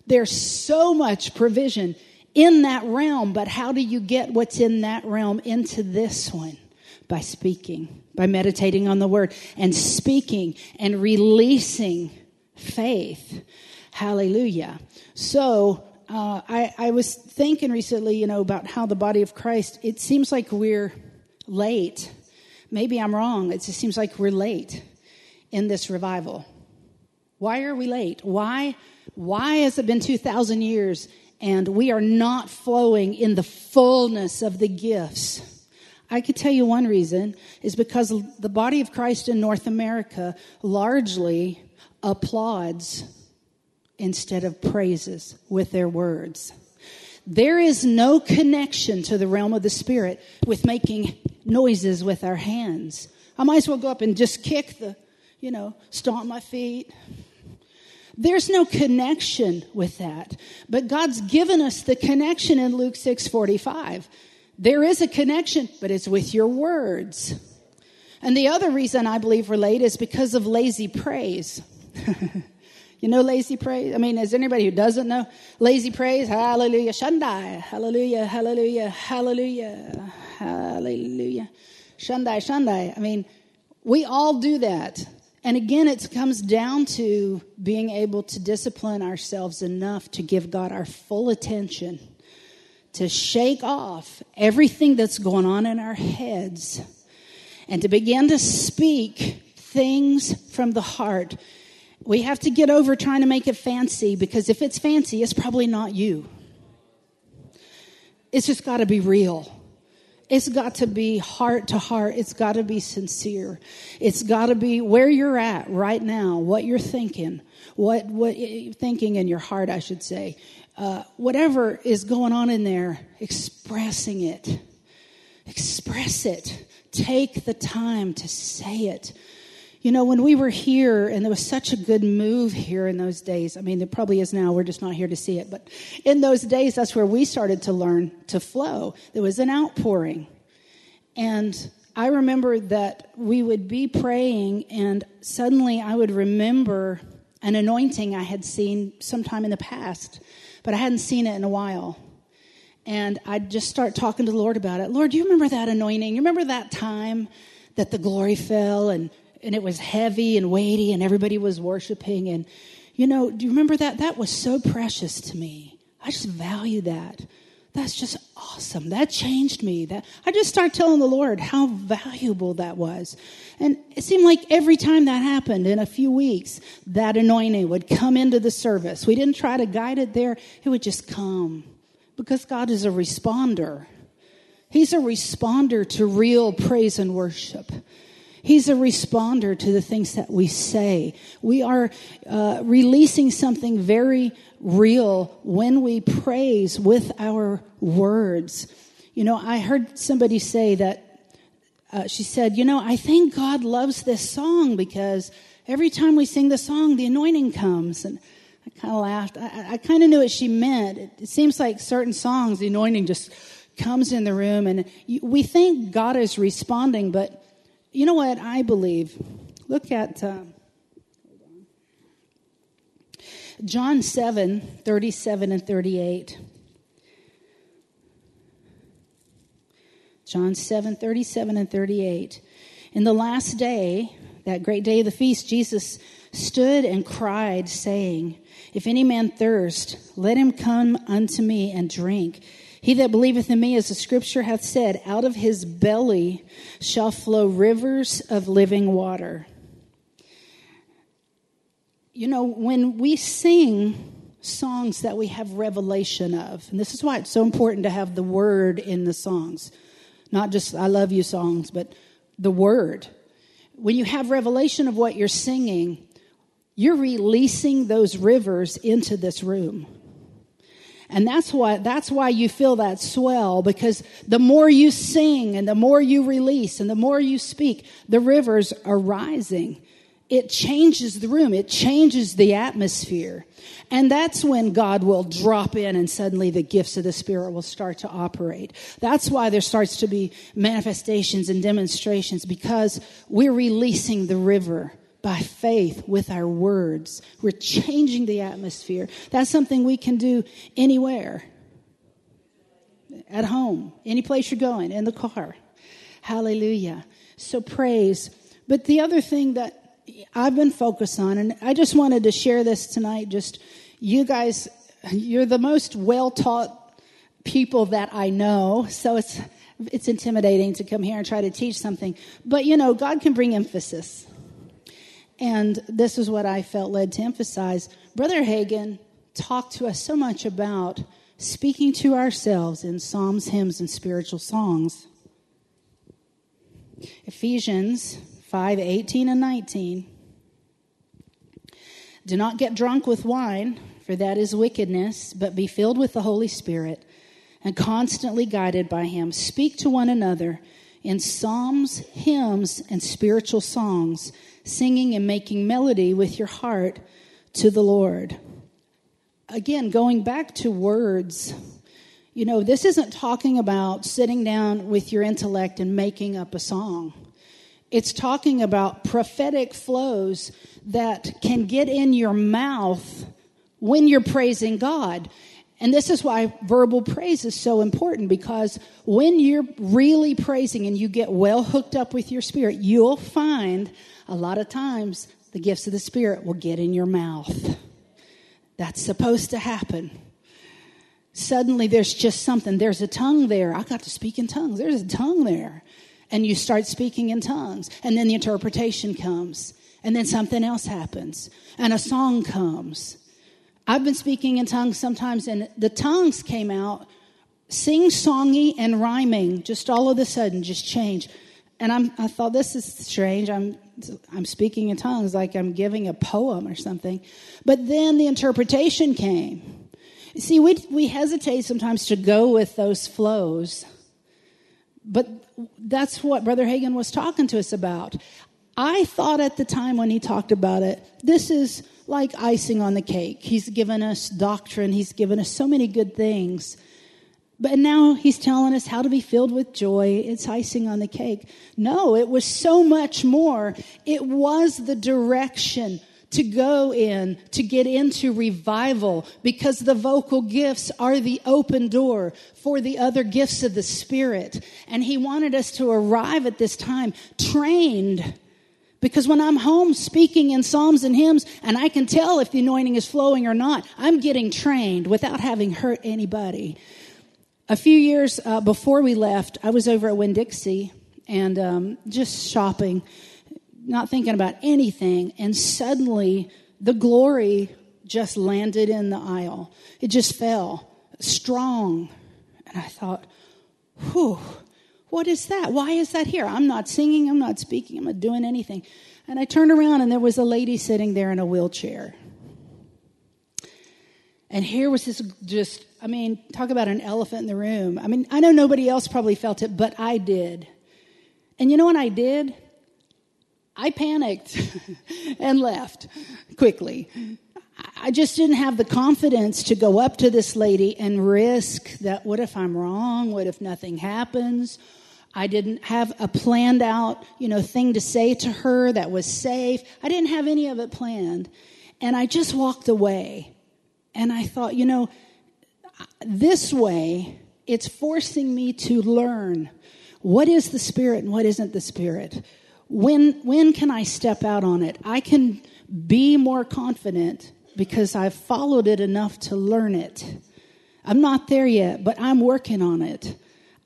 There's so much provision in that realm, but how do you get what's in that realm into this one? By speaking, by meditating on the word and speaking and releasing faith. Hallelujah. So, uh, I, I was thinking recently, you know, about how the body of Christ, it seems like we're late. Maybe I'm wrong. It just seems like we're late in this revival. Why are we late? Why, why has it been 2,000 years and we are not flowing in the fullness of the gifts. I could tell you one reason is because the body of Christ in North America largely applauds instead of praises with their words. There is no connection to the realm of the spirit with making noises with our hands. I might as well go up and just kick the, you know, stomp my feet, there's no connection with that. But God's given us the connection in Luke 6:45. There is a connection, but it's with your words. And the other reason I believe we're late is because of lazy praise. you know lazy praise? I mean, is anybody who doesn't know lazy praise? Hallelujah, Shandai. Hallelujah, hallelujah, hallelujah, hallelujah. Shandai, Shandai. I mean, we all do that. And again, it comes down to being able to discipline ourselves enough to give God our full attention, to shake off everything that's going on in our heads, and to begin to speak things from the heart. We have to get over trying to make it fancy because if it's fancy, it's probably not you. It's just got to be real. It's got to be heart to heart. It's got to be sincere. It's got to be where you're at right now, what you're thinking, what what you're thinking in your heart, I should say. Uh, whatever is going on in there, expressing it. Express it. Take the time to say it. You know, when we were here, and there was such a good move here in those days. I mean, there probably is now. We're just not here to see it. But in those days, that's where we started to learn to flow. There was an outpouring. And I remember that we would be praying, and suddenly I would remember an anointing I had seen sometime in the past, but I hadn't seen it in a while. And I'd just start talking to the Lord about it. Lord, do you remember that anointing? You remember that time that the glory fell and and it was heavy and weighty and everybody was worshiping and you know do you remember that that was so precious to me i just value that that's just awesome. That changed me. That I just started telling the Lord how valuable that was. And it seemed like every time that happened in a few weeks, that anointing would come into the service. We didn't try to guide it there, it would just come. Because God is a responder. He's a responder to real praise and worship. He's a responder to the things that we say. We are uh, releasing something very real when we praise with our words. You know, I heard somebody say that, uh, she said, You know, I think God loves this song because every time we sing the song, the anointing comes. And I kind of laughed. I, I kind of knew what she meant. It, it seems like certain songs, the anointing just comes in the room, and we think God is responding, but you know what I believe? Look at uh, John 7 37 and 38. John 7 37 and 38. In the last day, that great day of the feast, Jesus stood and cried, saying, If any man thirst, let him come unto me and drink. He that believeth in me, as the scripture hath said, out of his belly shall flow rivers of living water. You know, when we sing songs that we have revelation of, and this is why it's so important to have the word in the songs, not just I love you songs, but the word. When you have revelation of what you're singing, you're releasing those rivers into this room. And that's why, that's why you feel that swell because the more you sing and the more you release and the more you speak, the rivers are rising. It changes the room. It changes the atmosphere. And that's when God will drop in and suddenly the gifts of the Spirit will start to operate. That's why there starts to be manifestations and demonstrations because we're releasing the river by faith with our words. We're changing the atmosphere. That's something we can do anywhere. At home, any place you're going, in the car. Hallelujah. So praise. But the other thing that I've been focused on, and I just wanted to share this tonight, just you guys, you're the most well taught people that I know. So it's, it's intimidating to come here and try to teach something. But you know, God can bring emphasis. And this is what I felt led to emphasize. Brother Hagin talked to us so much about speaking to ourselves in psalms, hymns, and spiritual songs. Ephesians 5 18 and 19. Do not get drunk with wine, for that is wickedness, but be filled with the Holy Spirit and constantly guided by Him. Speak to one another in psalms, hymns, and spiritual songs singing and making melody with your heart to the Lord. Again, going back to words, you know, this isn't talking about sitting down with your intellect and making up a song. It's talking about prophetic flows that can get in your mouth when you're praising God. And this is why verbal praise is so important because when you're really praising and you get well hooked up with your spirit, you'll find a lot of times the gifts of the Spirit will get in your mouth. That's supposed to happen. Suddenly there's just something. There's a tongue there. I got to speak in tongues. There's a tongue there. And you start speaking in tongues. And then the interpretation comes. And then something else happens. And a song comes. I've been speaking in tongues sometimes, and the tongues came out sing songy and rhyming just all of a sudden just change and I'm, I thought this is strange. I'm, I'm speaking in tongues like I'm giving a poem or something. But then the interpretation came. See, we, we hesitate sometimes to go with those flows. But that's what Brother Hagin was talking to us about. I thought at the time when he talked about it, this is like icing on the cake. He's given us doctrine, he's given us so many good things. But now he's telling us how to be filled with joy. It's icing on the cake. No, it was so much more. It was the direction to go in, to get into revival, because the vocal gifts are the open door for the other gifts of the Spirit. And he wanted us to arrive at this time trained. Because when I'm home speaking in psalms and hymns, and I can tell if the anointing is flowing or not, I'm getting trained without having hurt anybody. a few years uh, before we left, I was over at Winn Dixie and um, just shopping, not thinking about anything, and suddenly the glory just landed in the aisle. It just fell strong. And I thought, whew, what is that? Why is that here? I'm not singing, I'm not speaking, I'm not doing anything. And I turned around and there was a lady sitting there in a wheelchair. And here was this just, I mean, talk about an elephant in the room. I mean, I know nobody else probably felt it, but I did. And you know what I did? I panicked and left quickly. I just didn't have the confidence to go up to this lady and risk that what if I'm wrong? What if nothing happens? I didn't have a planned out, you know, thing to say to her that was safe. I didn't have any of it planned. And I just walked away. And I thought, you know, this way, it's forcing me to learn what is the Spirit and what isn't the Spirit. When, when can I step out on it? I can be more confident because I've followed it enough to learn it. I'm not there yet, but I'm working on it.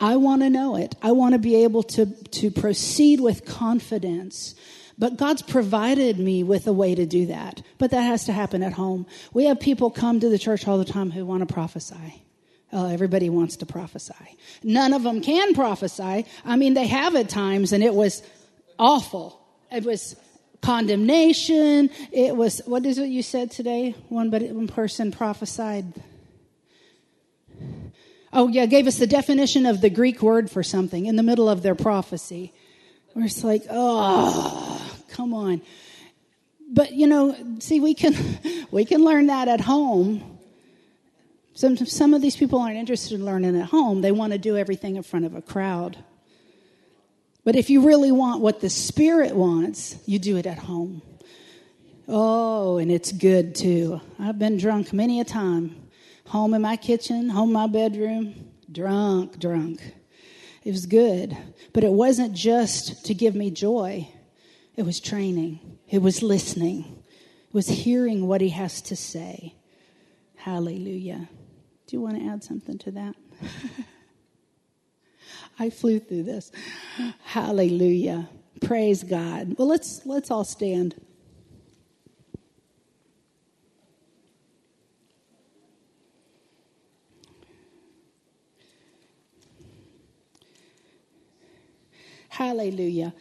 I want to know it. I want to be able to, to proceed with confidence. But God's provided me with a way to do that. But that has to happen at home. We have people come to the church all the time who want to prophesy. Oh, everybody wants to prophesy. None of them can prophesy. I mean, they have at times, and it was awful. It was condemnation. It was, what is it you said today? One, but one person prophesied. Oh, yeah, gave us the definition of the Greek word for something in the middle of their prophecy. We're just like, oh, come on. But you know, see, we can we can learn that at home. Some some of these people aren't interested in learning at home. They want to do everything in front of a crowd. But if you really want what the Spirit wants, you do it at home. Oh, and it's good too. I've been drunk many a time. Home in my kitchen, home in my bedroom, drunk, drunk. It was good. But it wasn't just to give me joy, it was training, it was listening, it was hearing what he has to say. Hallelujah. Do you want to add something to that? I flew through this. Hallelujah. Praise God. Well, let's let's all stand. Hallelujah.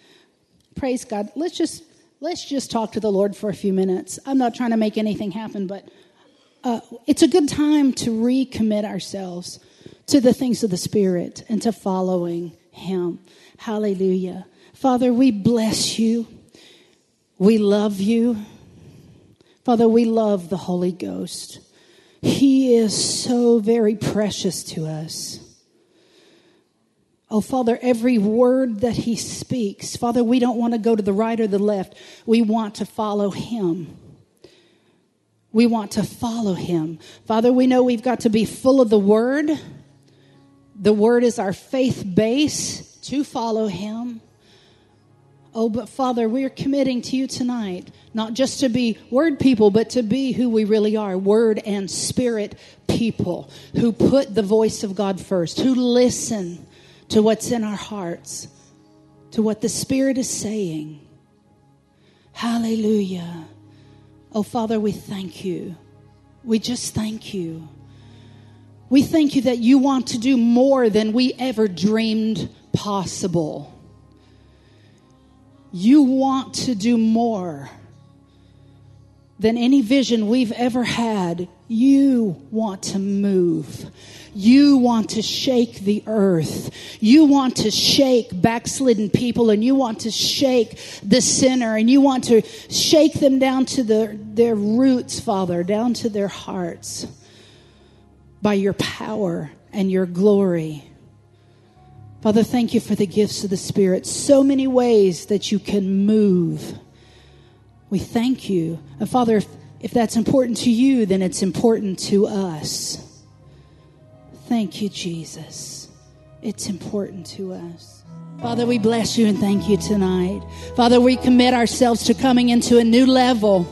Praise God. Let's just let's just talk to the Lord for a few minutes. I'm not trying to make anything happen, but uh, it's a good time to recommit ourselves to the things of the Spirit and to following Him. Hallelujah. Father, we bless you. We love you. Father, we love the Holy Ghost. He is so very precious to us. Oh, Father, every word that He speaks, Father, we don't want to go to the right or the left. We want to follow Him. We want to follow Him. Father, we know we've got to be full of the Word. The Word is our faith base to follow Him. Oh, but Father, we're committing to you tonight, not just to be word people, but to be who we really are word and spirit people who put the voice of God first, who listen to what's in our hearts, to what the Spirit is saying. Hallelujah. Oh, Father, we thank you. We just thank you. We thank you that you want to do more than we ever dreamed possible. You want to do more than any vision we've ever had. You want to move. You want to shake the earth. You want to shake backslidden people and you want to shake the sinner and you want to shake them down to their, their roots, Father, down to their hearts by your power and your glory. Father, thank you for the gifts of the Spirit. So many ways that you can move. We thank you. And Father, if, if that's important to you, then it's important to us. Thank you, Jesus. It's important to us. Father, we bless you and thank you tonight. Father, we commit ourselves to coming into a new level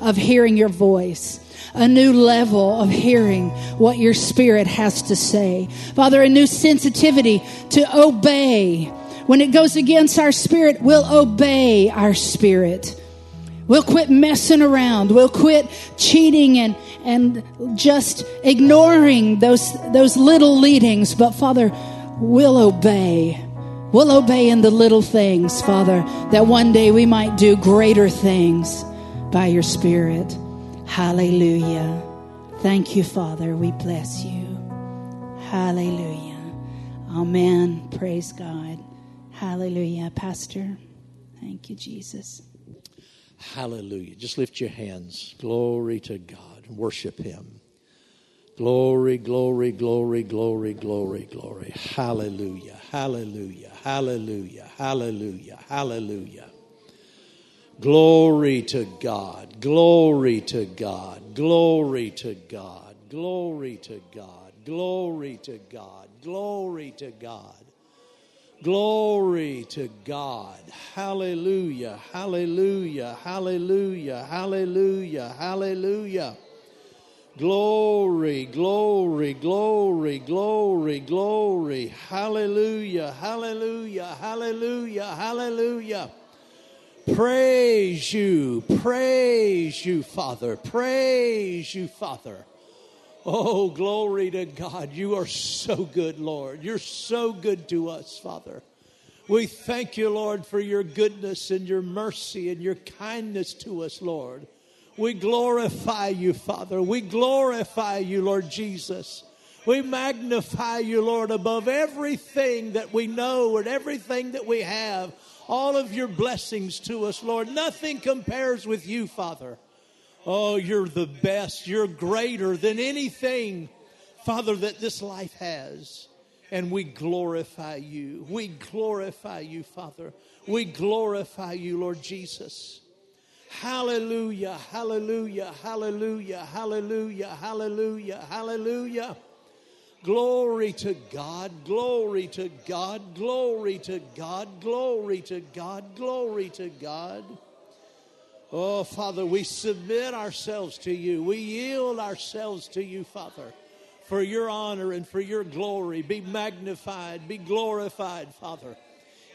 of hearing your voice a new level of hearing what your spirit has to say. Father, a new sensitivity to obey. When it goes against our spirit, we'll obey our spirit. We'll quit messing around. We'll quit cheating and, and just ignoring those, those little leadings. But Father, we'll obey. We'll obey in the little things, Father, that one day we might do greater things by your Spirit. Hallelujah. Thank you, Father. We bless you. Hallelujah. Amen. Praise God. Hallelujah. Pastor, thank you, Jesus. Hallelujah. Just lift your hands. Glory to God. Worship Him. Glory, glory, glory, glory, glory, glory. Hallelujah. Hallelujah. Hallelujah. Hallelujah. Hallelujah. Glory to God. Glory to God. Glory to God. Glory to God. Glory to God. Glory to God. Glory to God. Hallelujah. Hallelujah. Hallelujah. Hallelujah. Hallelujah. Glory, glory, glory, glory, glory. Hallelujah. Hallelujah. Hallelujah. Hallelujah. Praise you, praise you, Father, praise you, Father. Oh, glory to God. You are so good, Lord. You're so good to us, Father. We thank you, Lord, for your goodness and your mercy and your kindness to us, Lord. We glorify you, Father. We glorify you, Lord Jesus. We magnify you, Lord, above everything that we know and everything that we have all of your blessings to us, Lord. Nothing compares with you, Father. Oh, you're the best. You're greater than anything, Father, that this life has. And we glorify you. We glorify you, Father. We glorify you, Lord Jesus. Hallelujah, hallelujah, hallelujah, hallelujah, hallelujah, hallelujah. Glory to God, glory to God, glory to God, glory to God, glory to God. Oh, Father, we submit ourselves to you. We yield ourselves to you, Father, for your honor and for your glory. Be magnified, be glorified, Father,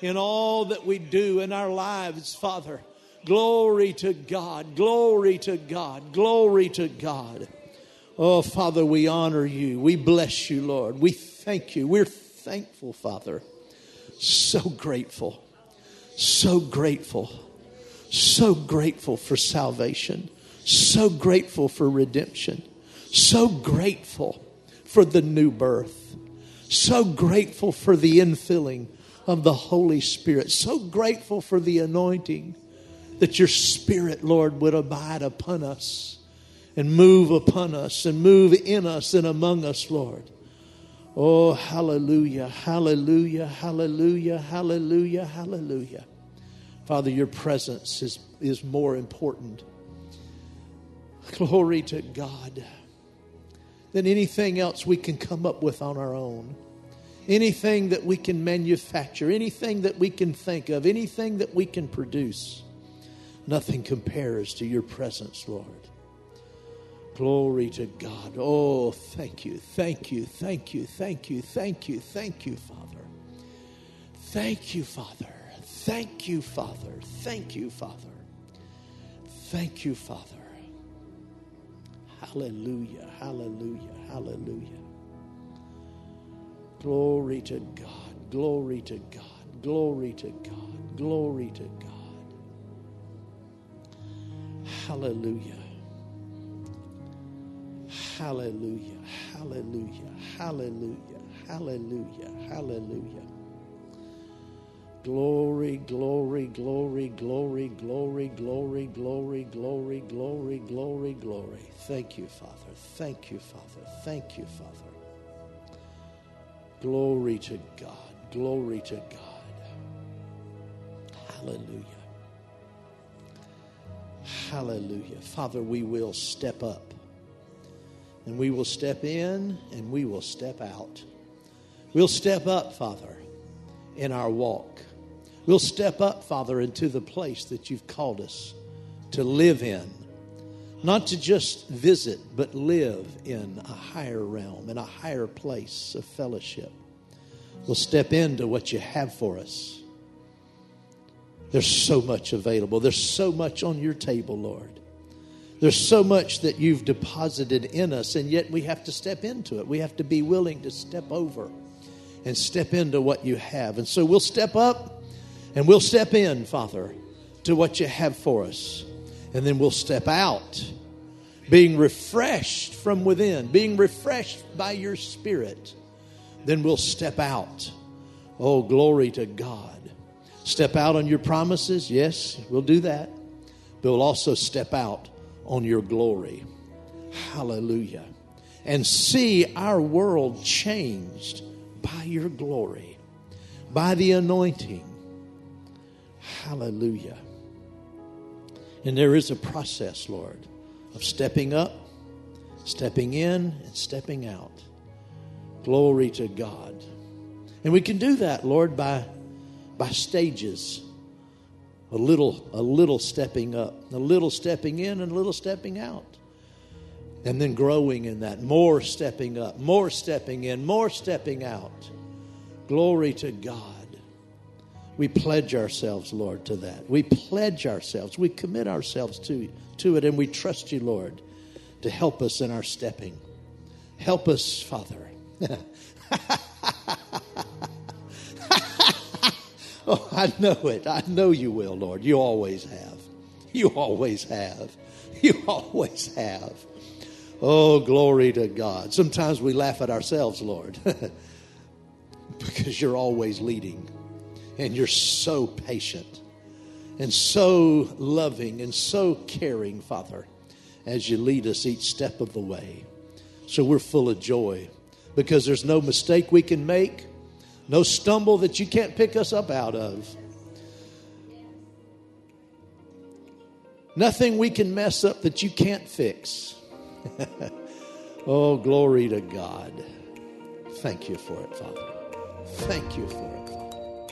in all that we do in our lives, Father. Glory to God, glory to God, glory to God. Oh, Father, we honor you. We bless you, Lord. We thank you. We're thankful, Father. So grateful. So grateful. So grateful for salvation. So grateful for redemption. So grateful for the new birth. So grateful for the infilling of the Holy Spirit. So grateful for the anointing that your Spirit, Lord, would abide upon us and move upon us and move in us and among us, Lord. Oh, hallelujah, hallelujah, hallelujah, hallelujah, hallelujah. Father, your presence is, is more important. Glory to God. Than anything else we can come up with on our own. Anything that we can manufacture, anything that we can think of, anything that we can produce. Nothing compares to your presence, Lord. Glory to God. Oh, thank you, thank you, thank you, thank you, thank you, thank you, Father. Thank you, Father. Thank you, Father. Thank you, Father. Thank you, Father. Hallelujah, hallelujah, hallelujah. Glory to God, glory to God, glory to God, glory to God. Hallelujah. Hallelujah, hallelujah, hallelujah, hallelujah, hallelujah. Glory, glory, glory, glory, glory, glory, glory, glory, glory, glory, glory. Thank you, Father. Thank you, Father. Thank you, Father. Glory to God. Glory to God. Hallelujah. Hallelujah. Father, we will step up and we will step in and we will step out. We'll step up, Father, in our walk. We'll step up, Father, into the place that you've called us to live in. Not to just visit, but live in a higher realm, in a higher place of fellowship. We'll step into what you have for us. There's so much available. There's so much on your table, Lord. There's so much that you've deposited in us, and yet we have to step into it. We have to be willing to step over and step into what you have. And so we'll step up and we'll step in, Father, to what you have for us. And then we'll step out, being refreshed from within, being refreshed by your Spirit. Then we'll step out. Oh, glory to God. Step out on your promises. Yes, we'll do that. But we'll also step out on your glory. Hallelujah. And see our world changed by your glory, by the anointing. Hallelujah. And there is a process, Lord, of stepping up, stepping in, and stepping out. Glory to God. And we can do that, Lord, by, by stages a little a little stepping up a little stepping in and a little stepping out and then growing in that more stepping up more stepping in more stepping out glory to god we pledge ourselves lord to that we pledge ourselves we commit ourselves to to it and we trust you lord to help us in our stepping help us father Oh, I know it. I know you will, Lord. You always have. You always have. You always have. Oh, glory to God. Sometimes we laugh at ourselves, Lord, because you're always leading and you're so patient and so loving and so caring, Father, as you lead us each step of the way. So we're full of joy because there's no mistake we can make no stumble that you can't pick us up out of. Nothing we can mess up that you can't fix. oh, glory to God. Thank you for it, Father. Thank you for it.